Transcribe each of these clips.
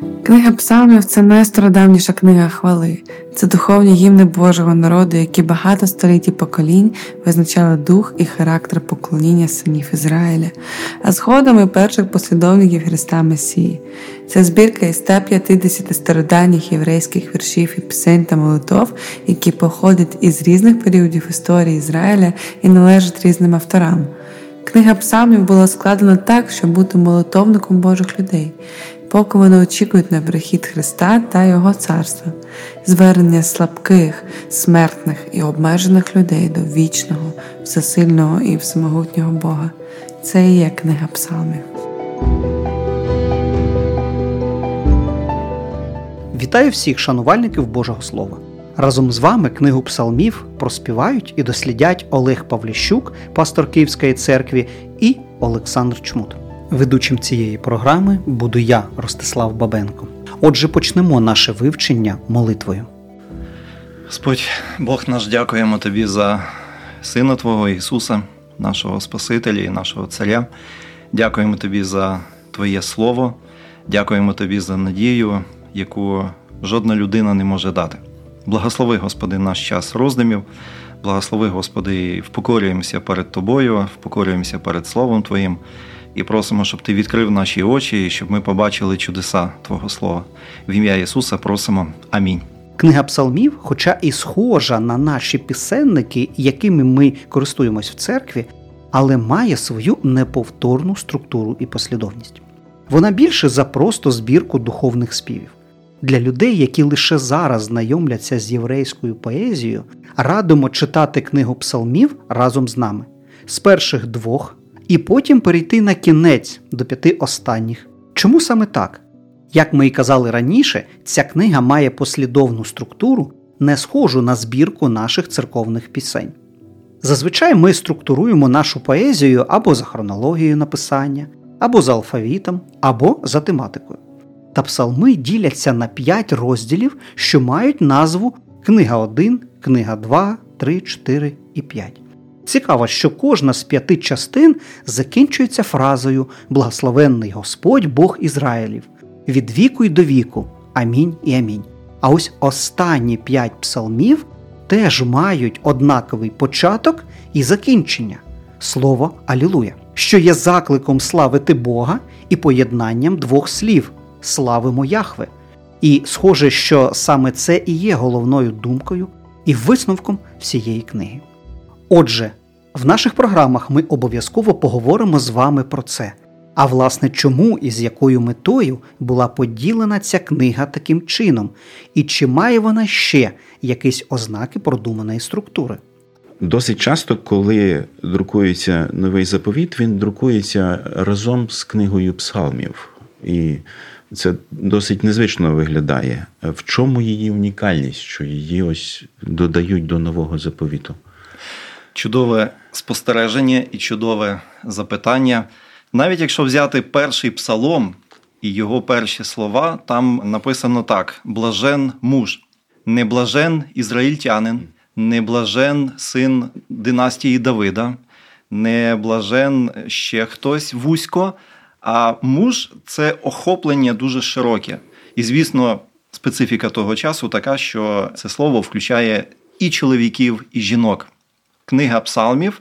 Книга Псалмів це найстародавніша книга хвали, це духовні гімни Божого народу, які багато століть і поколінь визначали дух і характер поклоніння синів Ізраїля, а згодом і перших послідовників Христа Месії. Це збірка із 150 стародавніх єврейських віршів і пісень та молитов, які походять із різних періодів історії Ізраїля і належать різним авторам. Книга Псалмів була складена так, щоб бути молитовником Божих людей поки вони очікують на прихід Христа та Його царства, звернення слабких, смертних і обмежених людей до вічного, всесильного і всемогутнього Бога. Це і є книга Псалмів. Вітаю всіх шанувальників Божого Слова. Разом з вами книгу псалмів проспівають і дослідять Олег Павліщук, пастор Київської церкви, і Олександр Чмут. Ведучим цієї програми буду я, Ростислав Бабенко. Отже, почнемо наше вивчення молитвою. Господь, Бог наш, дякуємо Тобі за Сина Твого Ісуса, нашого Спасителя і нашого Царя. Дякуємо Тобі за Твоє Слово, дякуємо Тобі за надію, яку жодна людина не може дати. Благослови, Господи, наш час роздумів, благослови, Господи, впокорюємося перед Тобою, впокорюємося перед Словом Твоїм і просимо, щоб ти відкрив наші очі, і щоб ми побачили чудеса Твого Слова. В ім'я Ісуса просимо. Амінь. Книга псалмів, хоча і схожа на наші пісенники, якими ми користуємось в церкві, але має свою неповторну структуру і послідовність. Вона більше за просто збірку духовних співів. Для людей, які лише зараз знайомляться з єврейською поезією, радимо читати книгу псалмів разом з нами. З перших двох і потім перейти на кінець до п'яти останніх. Чому саме так? Як ми і казали раніше, ця книга має послідовну структуру, не схожу на збірку наших церковних пісень. Зазвичай ми структуруємо нашу поезію або за хронологією написання, або за алфавітом, або за тематикою. Та псалми діляться на п'ять розділів, що мають назву Книга 1, Книга 2, 3, 4 і 5. Цікаво, що кожна з п'яти частин закінчується фразою Благословенний Господь Бог Ізраїлів від віку й до віку. Амінь і амінь. А ось останні п'ять псалмів теж мають однаковий початок і закінчення слово Алілуя, що є закликом славити Бога і поєднанням двох слів славимо Яхве. І схоже, що саме це і є головною думкою і висновком всієї книги. Отже, в наших програмах ми обов'язково поговоримо з вами про це. А власне, чому і з якою метою була поділена ця книга таким чином, і чи має вона ще якісь ознаки продуманої структури? Досить часто, коли друкується новий заповіт, він друкується разом з книгою псалмів. І це досить незвично виглядає. В чому її унікальність, що її ось додають до нового заповіту? Чудове спостереження і чудове запитання. Навіть якщо взяти перший псалом і його перші слова, там написано так: блажен муж, не блажен ізраїльтянин, не блажен син династії Давида, не блажен ще хтось вузько, а муж це охоплення дуже широке. І, звісно, специфіка того часу така, що це слово включає і чоловіків, і жінок. Книга псалмів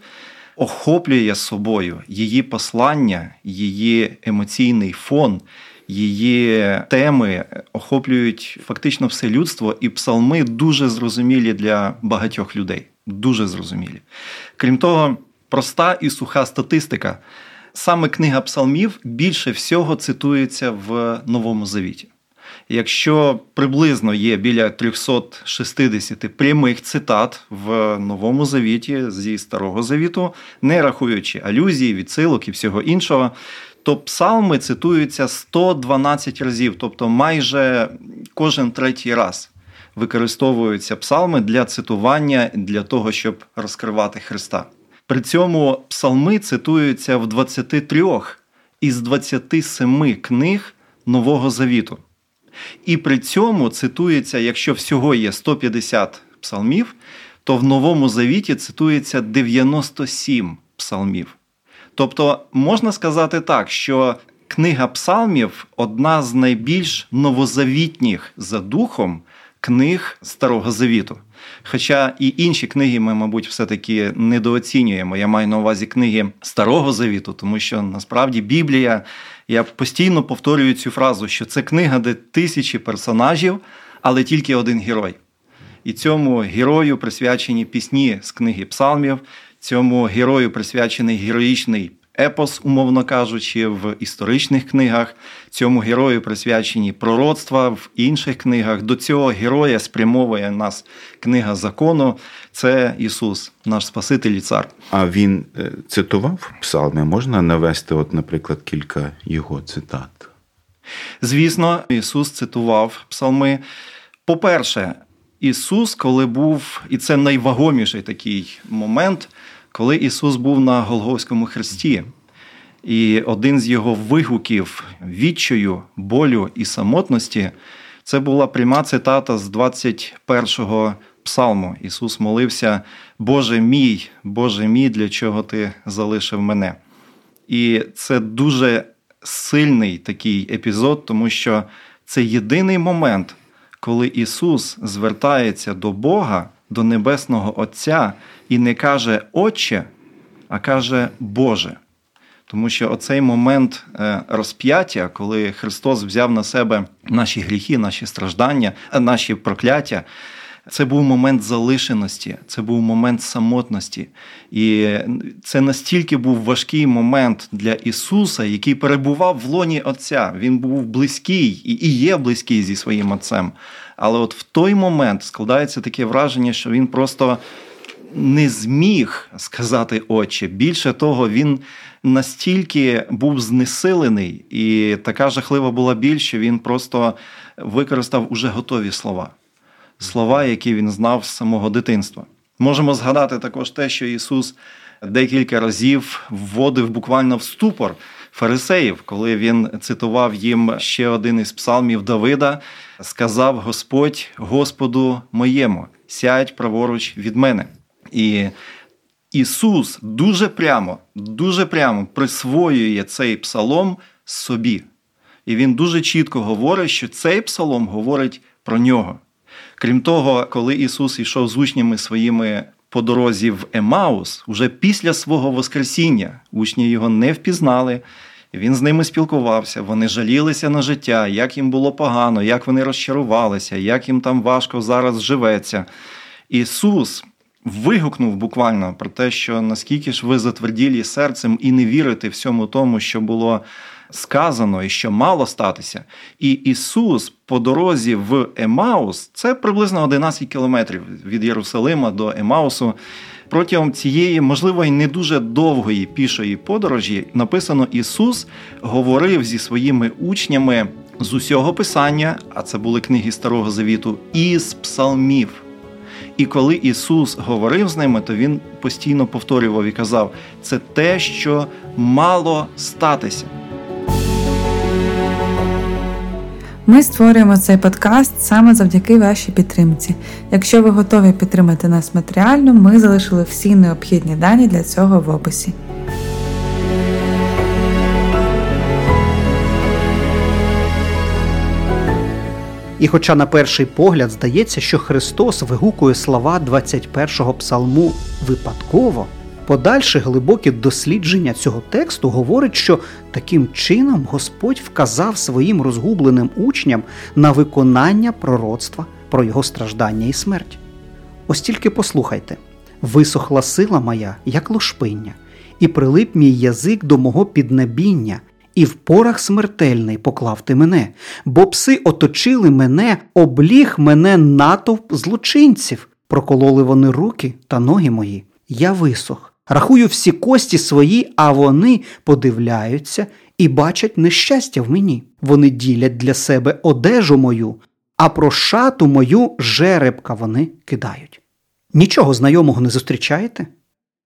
охоплює собою її послання, її емоційний фон, її теми охоплюють фактично все людство, і псалми дуже зрозумілі для багатьох людей. Дуже зрозумілі. Крім того, проста і суха статистика. Саме книга псалмів більше всього цитується в Новому Завіті. Якщо приблизно є біля 360 прямих цитат в Новому Завіті зі Старого Завіту, не рахуючи алюзії, відсилок і всього іншого, то псалми цитуються 112 разів, тобто майже кожен третій раз використовуються псалми для цитування для того, щоб розкривати Христа. При цьому псалми цитуються в 23 із 27 книг Нового Завіту. І при цьому цитується, якщо всього є 150 псалмів, то в Новому Завіті цитується 97 псалмів. Тобто можна сказати так, що книга Псалмів одна з найбільш новозавітніх за духом книг Старого Завіту. Хоча і інші книги ми, мабуть, все-таки недооцінюємо. Я маю на увазі книги Старого Завіту, тому що насправді Біблія, я постійно повторюю цю фразу, що це книга, де тисячі персонажів, але тільки один герой. І цьому герою присвячені пісні з книги Псалмів, цьому герою присвячений героїчний епос, умовно кажучи, в історичних книгах. Цьому герою присвячені пророцтва в інших книгах. До цього героя спрямовує нас книга закону. Це Ісус, наш Спаситель і цар. А він е, цитував псалми? Можна навести, от, наприклад, кілька його цитат? Звісно, Ісус цитував псалми. По-перше, Ісус, коли був, і це найвагоміший такий момент, коли Ісус був на Голговському хресті, і один з його вигуків відчаю, болю і самотності, це була пряма цитата з 21-го псалму. Ісус молився, Боже мій, Боже мій, для чого ти залишив мене? І це дуже сильний такий епізод, тому що це єдиний момент, коли Ісус звертається до Бога, до Небесного Отця і не каже Отче, а каже Боже. Тому що оцей момент е, розп'яття, коли Христос взяв на себе наші гріхи, наші страждання, наші прокляття, це був момент залишеності, це був момент самотності. І це настільки був важкий момент для Ісуса, який перебував в лоні Отця. Він був близький і є близький зі своїм Отцем. Але от в той момент складається таке враження, що він просто не зміг сказати Отче. Більше того, він настільки був знесилений, і така жахлива була біль, що він просто використав уже готові слова слова, які він знав з самого дитинства. Можемо згадати також те, що Ісус декілька разів вводив буквально в ступор фарисеїв, коли він цитував їм ще один із псалмів Давида, сказав Господь Господу моєму, сядь праворуч від мене. І Ісус дуже прямо, дуже прямо присвоює цей псалом собі. І він дуже чітко говорить, що цей псалом говорить про нього. Крім того, коли Ісус йшов з учнями своїми по дорозі в Емаус, уже після свого Воскресіння учні його не впізнали. Він з ними спілкувався, вони жалілися на життя, як їм було погано, як вони розчарувалися, як їм там важко зараз живеться. Ісус вигукнув буквально про те, що наскільки ж ви затверділі серцем і не вірите всьому тому, що було сказано і що мало статися. І Ісус по дорозі в Емаус це приблизно 11 кілометрів від Єрусалима до Емаусу. Протягом цієї, можливо, й не дуже довгої пішої подорожі написано: Ісус говорив зі своїми учнями з усього писання, а це були книги Старого Завіту, із псалмів. І коли Ісус говорив з ними, то Він постійно повторював і казав: це те, що мало статися. Ми створюємо цей подкаст саме завдяки вашій підтримці. Якщо ви готові підтримати нас матеріально, ми залишили всі необхідні дані для цього в описі. І хоча на перший погляд здається, що Христос вигукує слова 21-го псалму випадково, подальше глибоке дослідження цього тексту говорить, що таким чином Господь вказав своїм розгубленим учням на виконання пророцтва про його страждання і смерть. Ось тільки послухайте: висохла сила моя, як лошпиння, і прилип мій язик до мого піднебіння і в порах смертельний поклав ти мене, бо пси оточили мене, обліг мене натовп злочинців, прокололи вони руки та ноги мої. Я висох. Рахую всі кості свої, а вони подивляються і бачать нещастя в мені. Вони ділять для себе одежу мою, а про шату мою жеребка вони кидають. Нічого знайомого не зустрічаєте?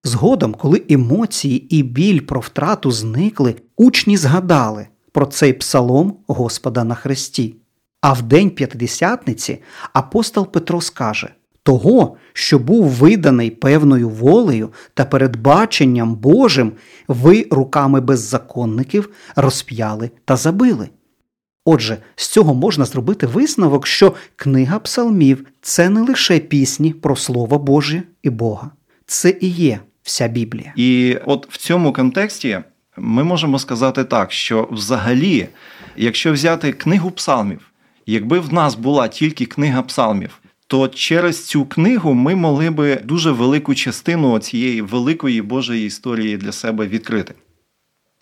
Згодом, коли емоції і біль про втрату зникли, учні згадали про цей псалом Господа на хресті. А в день п'ятидесятниці апостол Петро скаже: того, що був виданий певною волею та передбаченням Божим, ви руками беззаконників розп'яли та забили. Отже, з цього можна зробити висновок, що книга псалмів це не лише пісні про Слово Боже і Бога, це і є вся Біблія. І от в цьому контексті ми можемо сказати так, що взагалі, якщо взяти книгу псалмів, якби в нас була тільки книга псалмів, то через цю книгу ми могли би дуже велику частину цієї великої Божої історії для себе відкрити.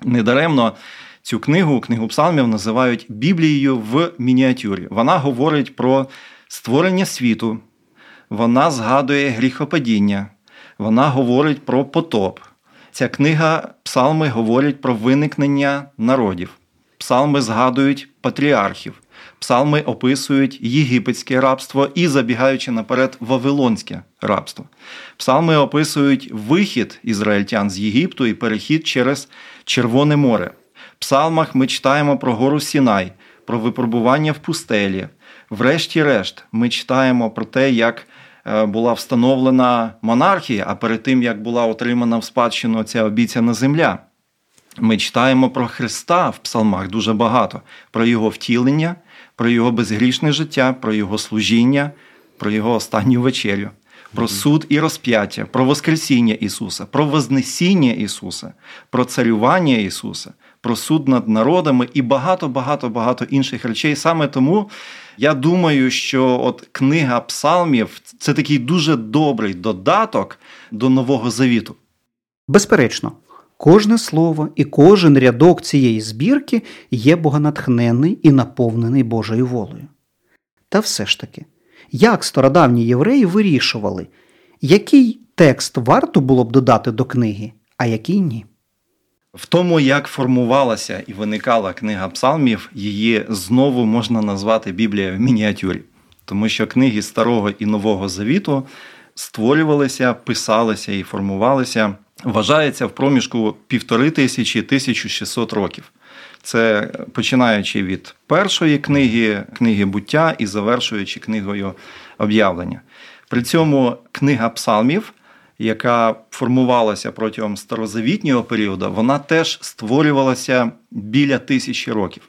Недаремно цю книгу, книгу псалмів, називають Біблією в мініатюрі. Вона говорить про створення світу, вона згадує гріхопадіння, вона говорить про потоп. Ця книга псалми говорять про виникнення народів. Псалми згадують патріархів, псалми описують єгипетське рабство і, забігаючи наперед, вавилонське рабство. Псалми описують вихід ізраїльтян з Єгипту і перехід через Червоне море. В псалмах ми читаємо про гору Сінай, про випробування в пустелі. Врешті-решт, ми читаємо про те, як була встановлена монархія, а перед тим як була отримана в спадщину ця обіцяна земля. Ми читаємо про Христа в псалмах дуже багато, про Його втілення, про Його безгрішне життя, про Його служіння, про Його останню вечерю, про суд і розп'яття, про Воскресіння Ісуса, про Вознесіння Ісуса, про царювання Ісуса, про суд над народами і багато-багато багато інших речей. Саме тому я думаю, що от книга псалмів це такий дуже добрий додаток до Нового Завіту. Безперечно, кожне слово і кожен рядок цієї збірки є богонатхнений і наповнений Божою волею. Та все ж таки, як стародавні євреї вирішували, який текст варто було б додати до книги, а який ні. В тому, як формувалася і виникала книга псалмів, її знову можна назвати Біблія в мініатюрі, тому що книги Старого і Нового Завіту створювалися, писалися і формувалися, вважається в проміжку півтори тисячі 1600 років. Це починаючи від першої книги, книги буття і завершуючи книгою об'явлення. При цьому книга псалмів яка формувалася протягом старозавітнього періоду, вона теж створювалася біля тисячі років.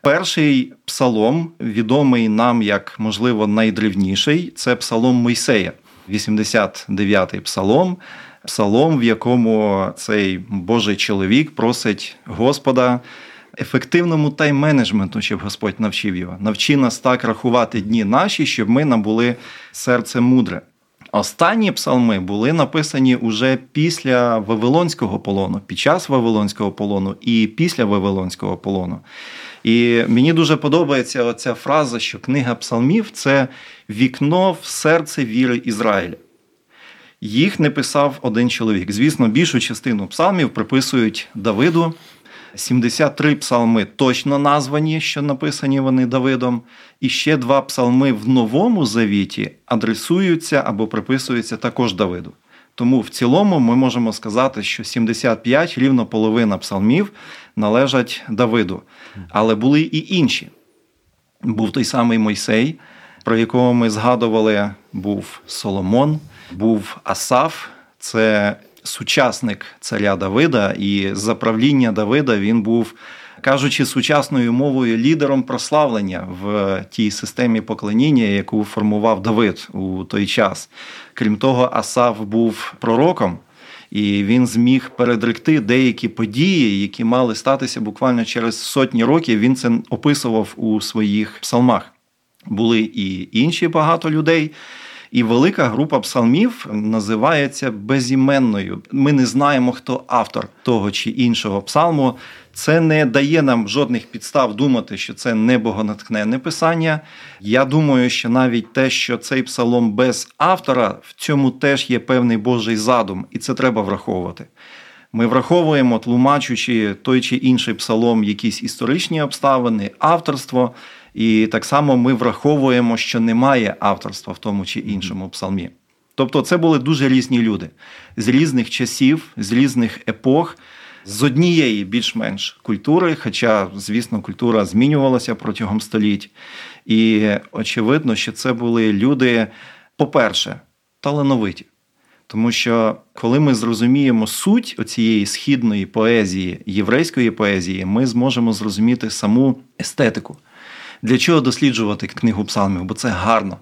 Перший псалом, відомий нам як, можливо, найдревніший, це псалом Мойсея, 89-й псалом, псалом, в якому цей Божий чоловік просить Господа ефективному тайм-менеджменту, щоб Господь навчив його. Навчи нас так рахувати дні наші, щоб ми набули серце мудре. Останні псалми були написані уже після Вавилонського полону, під час Вавилонського полону і після Вавилонського полону. І мені дуже подобається оця фраза, що книга псалмів це вікно в серце віри Ізраїля. Їх не писав один чоловік. Звісно, більшу частину псалмів приписують Давиду. 73 псалми точно названі, що написані вони Давидом, і ще два псалми в Новому Завіті адресуються або приписуються також Давиду. Тому в цілому ми можемо сказати, що 75 рівно половина псалмів належать Давиду. Але були і інші. Був той самий Мойсей, про якого ми згадували, був Соломон, був Асаф. Це сучасник царя Давида, і за правління Давида він був. Кажучи сучасною мовою лідером прославлення в тій системі поклоніння, яку формував Давид у той час. Крім того, Асав був пророком, і він зміг передректи деякі події, які мали статися буквально через сотні років. Він це описував у своїх псалмах. Були і інші багато людей. І велика група псалмів називається безіменною. Ми не знаємо, хто автор того чи іншого псалму. Це не дає нам жодних підстав думати, що це не богонатхненне писання. Я думаю, що навіть те, що цей псалом без автора, в цьому теж є певний Божий задум, і це треба враховувати. Ми враховуємо, тлумачучи той чи інший псалом, якісь історичні обставини, авторство. І так само ми враховуємо, що немає авторства в тому чи іншому псалмі. Тобто, це були дуже різні люди з різних часів, з різних епох, з однієї більш-менш культури, хоча, звісно, культура змінювалася протягом століть. І очевидно, що це були люди по-перше, талановиті. Тому що коли ми зрозуміємо суть цієї східної поезії, єврейської поезії, ми зможемо зрозуміти саму естетику. Для чого досліджувати книгу псалмів? Бо це гарно.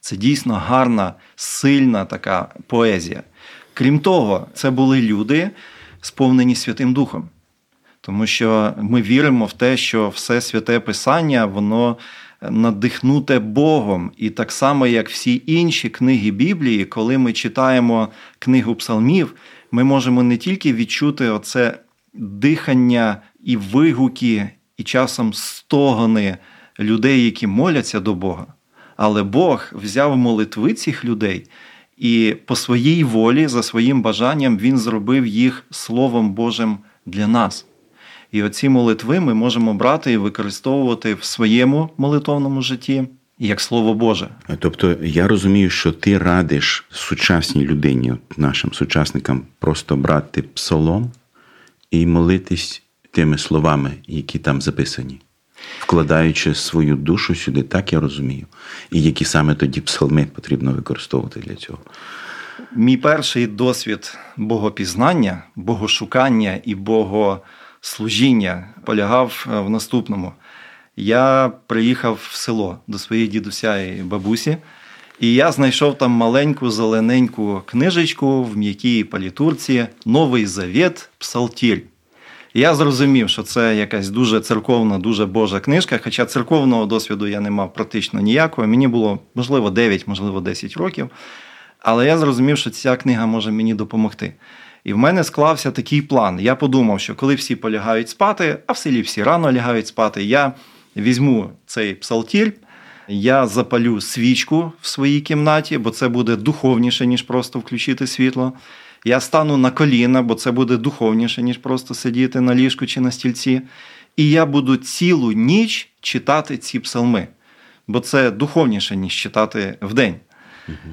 Це дійсно гарна, сильна така поезія. Крім того, це були люди, сповнені Святим Духом. Тому що ми віримо в те, що все святе Писання, воно надихнуте Богом. І так само, як всі інші книги Біблії, коли ми читаємо книгу псалмів, ми можемо не тільки відчути оце дихання і вигуки, і часом стогони людей, які моляться до Бога. Але Бог взяв молитви цих людей і по своїй волі, за своїм бажанням, Він зробив їх Словом Божим для нас. І оці молитви ми можемо брати і використовувати в своєму молитовному житті як Слово Боже. Тобто я розумію, що ти радиш сучасній людині, нашим сучасникам, просто брати псалом і молитись тими словами, які там записані, вкладаючи свою душу сюди, так я розумію. І які саме тоді псалми потрібно використовувати для цього. Мій перший досвід богопізнання, богошукання і бого служіння полягав е, в наступному. Я приїхав в село до своєї дідуся і бабусі, і я знайшов там маленьку зелененьку книжечку в м'якій палітурці Новий Завіт Псалтіль. Я зрозумів, що це якась дуже церковна, дуже божа книжка. Хоча церковного досвіду я не мав практично ніякого. Мені було, можливо, 9, можливо, 10 років. Але я зрозумів, що ця книга може мені допомогти. І в мене склався такий план. Я подумав, що коли всі полягають спати, а в селі всі рано лягають спати, я візьму цей псалтір, я запалю свічку в своїй кімнаті, бо це буде духовніше, ніж просто включити світло. Я стану на коліна, бо це буде духовніше, ніж просто сидіти на ліжку чи на стільці. І я буду цілу ніч читати ці псалми, бо це духовніше, ніж читати вдень.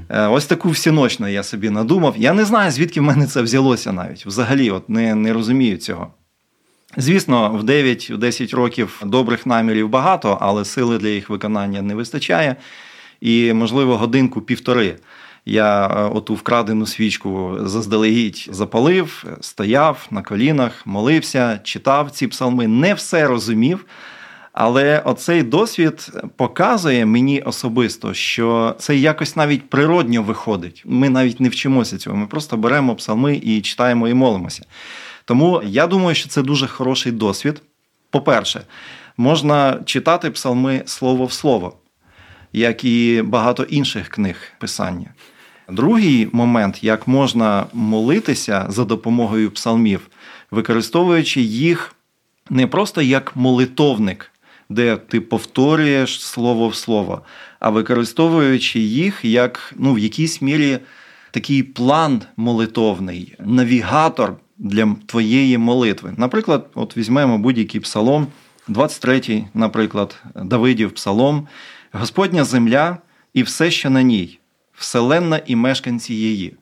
Е, ось таку всіночну я собі надумав. Я не знаю, звідки в мене це взялося навіть. Взагалі, от не, не розумію цього. Звісно, в 9-10 років добрих намірів багато, але сили для їх виконання не вистачає. І, можливо, годинку-півтори я е, оту вкрадену свічку заздалегідь запалив, стояв на колінах, молився, читав ці псалми, не все розумів. Але оцей досвід показує мені особисто, що це якось навіть природньо виходить. Ми навіть не вчимося цього. Ми просто беремо псалми і читаємо і молимося. Тому я думаю, що це дуже хороший досвід. По-перше, можна читати псалми слово в слово, як і багато інших книг писання. Другий момент, як можна молитися за допомогою псалмів, використовуючи їх не просто як молитовник де ти повторюєш слово в слово, а використовуючи їх як ну, в якійсь мірі такий план молитовний, навігатор для твоєї молитви. Наприклад, от візьмемо будь-який псалом, 23-й, наприклад, Давидів Псалом, Господня земля і все, що на ній, вселенна і мешканці її.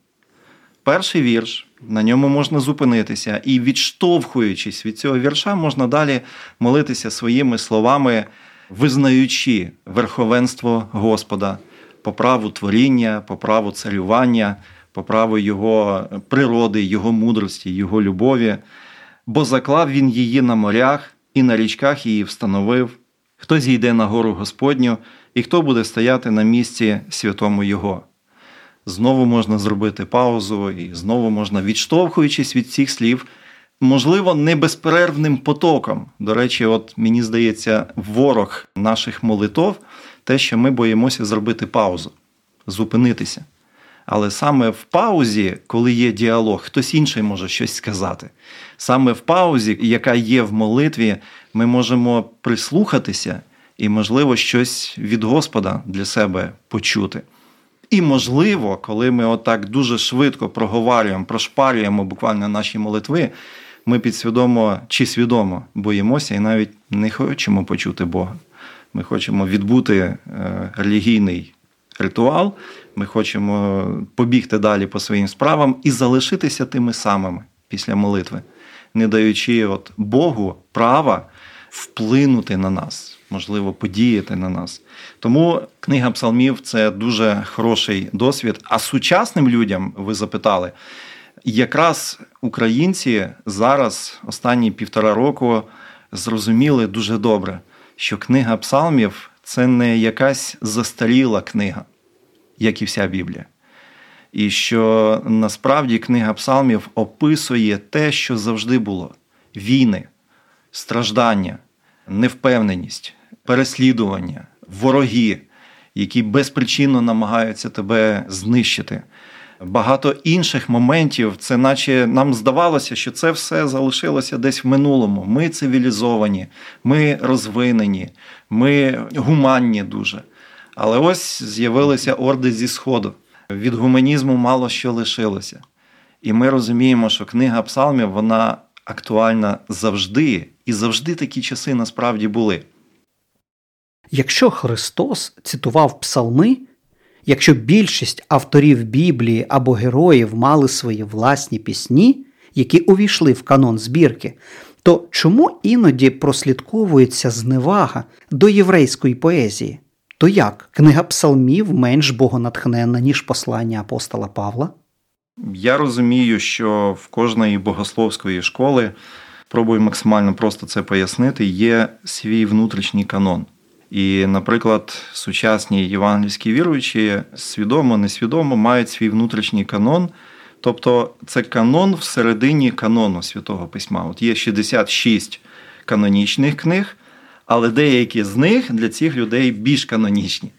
Перший вірш на ньому можна зупинитися, і, відштовхуючись від цього вірша, можна далі молитися своїми словами, визнаючи верховенство Господа, по праву творіння, по праву царювання, по праву Його природи, Його мудрості, Його любові, бо заклав він її на морях і на річках її встановив. Хто зійде на гору Господню, і хто буде стояти на місці святому Його знову можна зробити паузу, і знову можна, відштовхуючись від цих слів, можливо, не безперервним потоком. До речі, от мені здається, ворог наших молитов те, що ми боїмося зробити паузу, зупинитися. Але саме в паузі, коли є діалог, хтось інший може щось сказати. Саме в паузі, яка є в молитві, ми можемо прислухатися і, можливо, щось від Господа для себе почути. І, можливо, коли ми отак дуже швидко проговорюємо, прошпарюємо буквально наші молитви, ми підсвідомо чи свідомо боїмося і навіть не хочемо почути Бога. Ми хочемо відбути е, релігійний ритуал, ми хочемо побігти далі по своїм справам і залишитися тими самими після молитви, не даючи от Богу права вплинути на нас, можливо, подіяти на нас. Тому книга псалмів це дуже хороший досвід. А сучасним людям ви запитали, якраз українці зараз, останні півтора року, зрозуміли дуже добре, що книга псалмів це не якась застаріла книга, як і вся Біблія. І що насправді книга псалмів описує те, що завжди було: війни, страждання, невпевненість, переслідування, вороги, які безпричинно намагаються тебе знищити. Багато інших моментів, це наче нам здавалося, що це все залишилося десь в минулому. Ми цивілізовані, ми розвинені, ми гуманні дуже. Але ось з'явилися орди зі Сходу. Від гуманізму мало що лишилося. І ми розуміємо, що книга псалмів вона актуальна завжди, і завжди такі часи насправді були. Якщо Христос цитував псалми, якщо більшість авторів Біблії або героїв мали свої власні пісні, які увійшли в канон збірки, то чому іноді прослідковується зневага до єврейської поезії? То як книга псалмів менш богонатхненна, ніж послання апостола Павла? Я розумію, що в кожної богословської школи, пробую максимально просто це пояснити, є свій внутрішній канон. І, наприклад, сучасні євангельські віруючі свідомо, несвідомо мають свій внутрішній канон. Тобто це канон всередині канону Святого Письма. От є 66 канонічних книг, але деякі з них для цих людей більш канонічні.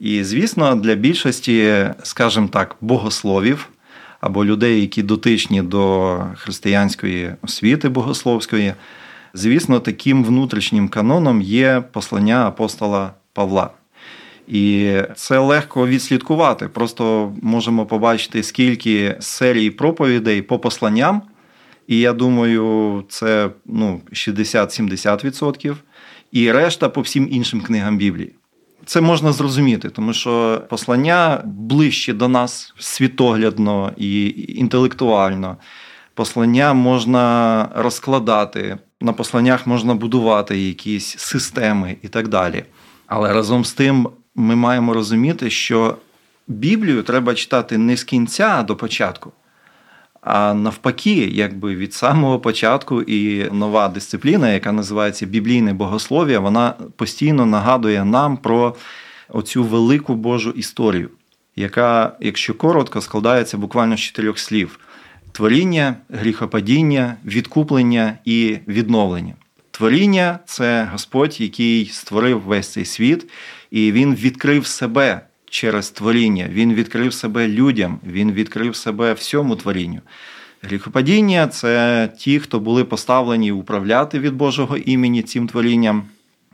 І, звісно, для більшості, скажімо так, богословів або людей, які дотичні до християнської освіти богословської, звісно, таким внутрішнім каноном є послання апостола Павла. І це легко відслідкувати. Просто можемо побачити, скільки серій проповідей по посланням. І я думаю, це ну, 60-70%. І решта по всім іншим книгам Біблії. Це можна зрозуміти, тому що послання ближче до нас світоглядно і інтелектуально. Послання можна розкладати, на посланнях можна будувати якісь системи і так далі. Але разом з тим ми маємо розуміти, що Біблію треба читати не з кінця а до початку, а навпаки, якби від самого початку і нова дисципліна, яка називається біблійне богослов'я, вона постійно нагадує нам про оцю велику Божу історію, яка, якщо коротко, складається буквально з чотирьох слів: творіння, гріхопадіння, відкуплення і відновлення. Творіння це Господь, який створив весь цей світ, і він відкрив себе через творіння. Він відкрив себе людям, він відкрив себе всьому творінню. Гріхопадіння це ті, хто були поставлені управляти від Божого імені цим творінням,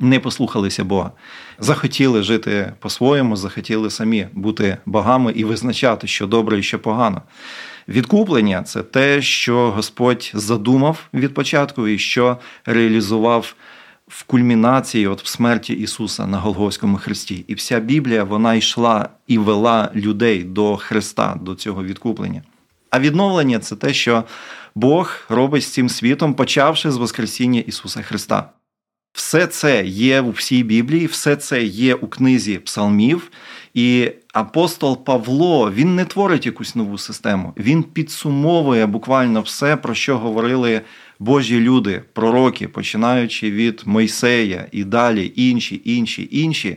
не послухалися Бога, захотіли жити по-своєму, захотіли самі бути богами і визначати, що добре і що погано. Відкуплення це те, що Господь задумав від початку і що реалізував в кульмінації, от в смерті Ісуса на Голгофському Христі. І вся Біблія вона йшла і вела людей до Христа, до цього відкуплення. А відновлення це те, що Бог робить з цим світом, почавши з Воскресіння Ісуса Христа. Все це є у всій Біблії, все це є у книзі псалмів. І апостол Павло він не творить якусь нову систему, він підсумовує буквально все, про що говорили Божі люди, пророки, починаючи від Мойсея і далі інші, інші, інші.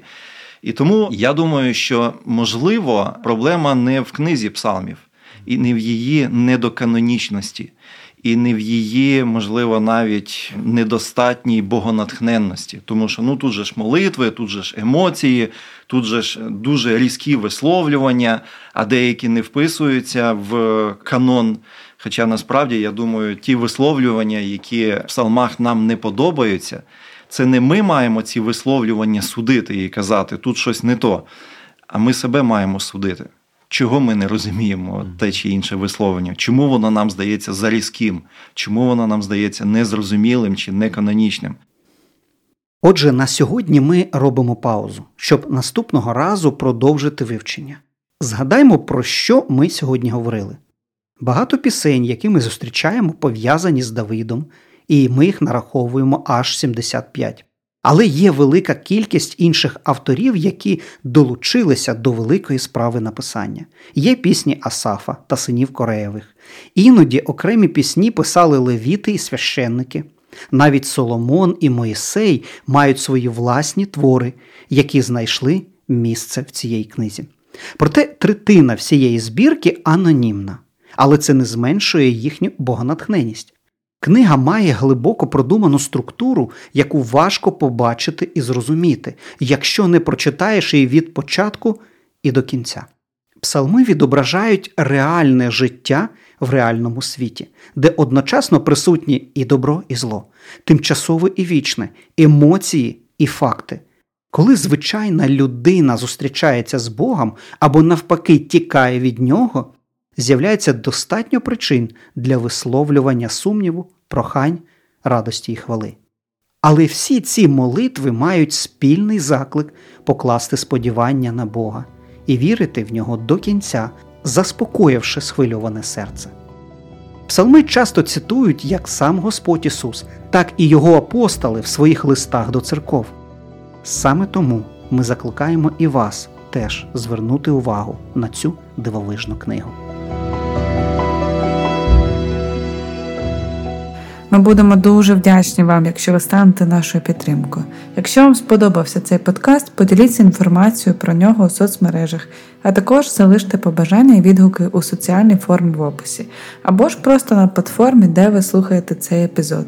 І тому я думаю, що можливо проблема не в книзі псалмів і не в її недоканонічності, і не в її, можливо, навіть недостатній богонатхненності. Тому що ну тут же ж молитви, тут же ж емоції, тут же ж дуже різкі висловлювання, а деякі не вписуються в канон. Хоча насправді я думаю, ті висловлювання, які в псалмах нам не подобаються, це не ми маємо ці висловлювання судити і казати, тут щось не то, а ми себе маємо судити. Чого ми не розуміємо те чи інше висловлення? Чому воно нам здається зарізким? Чому воно нам здається незрозумілим чи неканонічним? Отже, на сьогодні ми робимо паузу, щоб наступного разу продовжити вивчення. Згадаймо, про що ми сьогодні говорили. Багато пісень, які ми зустрічаємо, пов'язані з Давидом, і ми їх нараховуємо аж 75. Але є велика кількість інших авторів, які долучилися до великої справи написання. Є пісні Асафа та синів Кореєвих. Іноді окремі пісні писали левіти і священники. Навіть Соломон і Моїсей мають свої власні твори, які знайшли місце в цій книзі. Проте третина всієї збірки анонімна, але це не зменшує їхню богонатхненість. Книга має глибоко продуману структуру, яку важко побачити і зрозуміти, якщо не прочитаєш її від початку і до кінця. Псалми відображають реальне життя в реальному світі, де одночасно присутні і добро, і зло, тимчасове і вічне, емоції і факти. Коли звичайна людина зустрічається з Богом або навпаки тікає від нього, з'являється достатньо причин для висловлювання сумніву, прохань, радості і хвали. Але всі ці молитви мають спільний заклик покласти сподівання на Бога і вірити в нього до кінця, заспокоївши схвильоване серце. Псалми часто цитують як сам Господь Ісус, так і його апостоли в своїх листах до церков. Саме тому ми закликаємо і вас теж звернути увагу на цю дивовижну книгу. Ми будемо дуже вдячні вам, якщо ви станете нашою підтримкою. Якщо вам сподобався цей подкаст, поділіться інформацією про нього у соцмережах, а також залиште побажання і відгуки у соціальній формі в описі, або ж просто на платформі, де ви слухаєте цей епізод.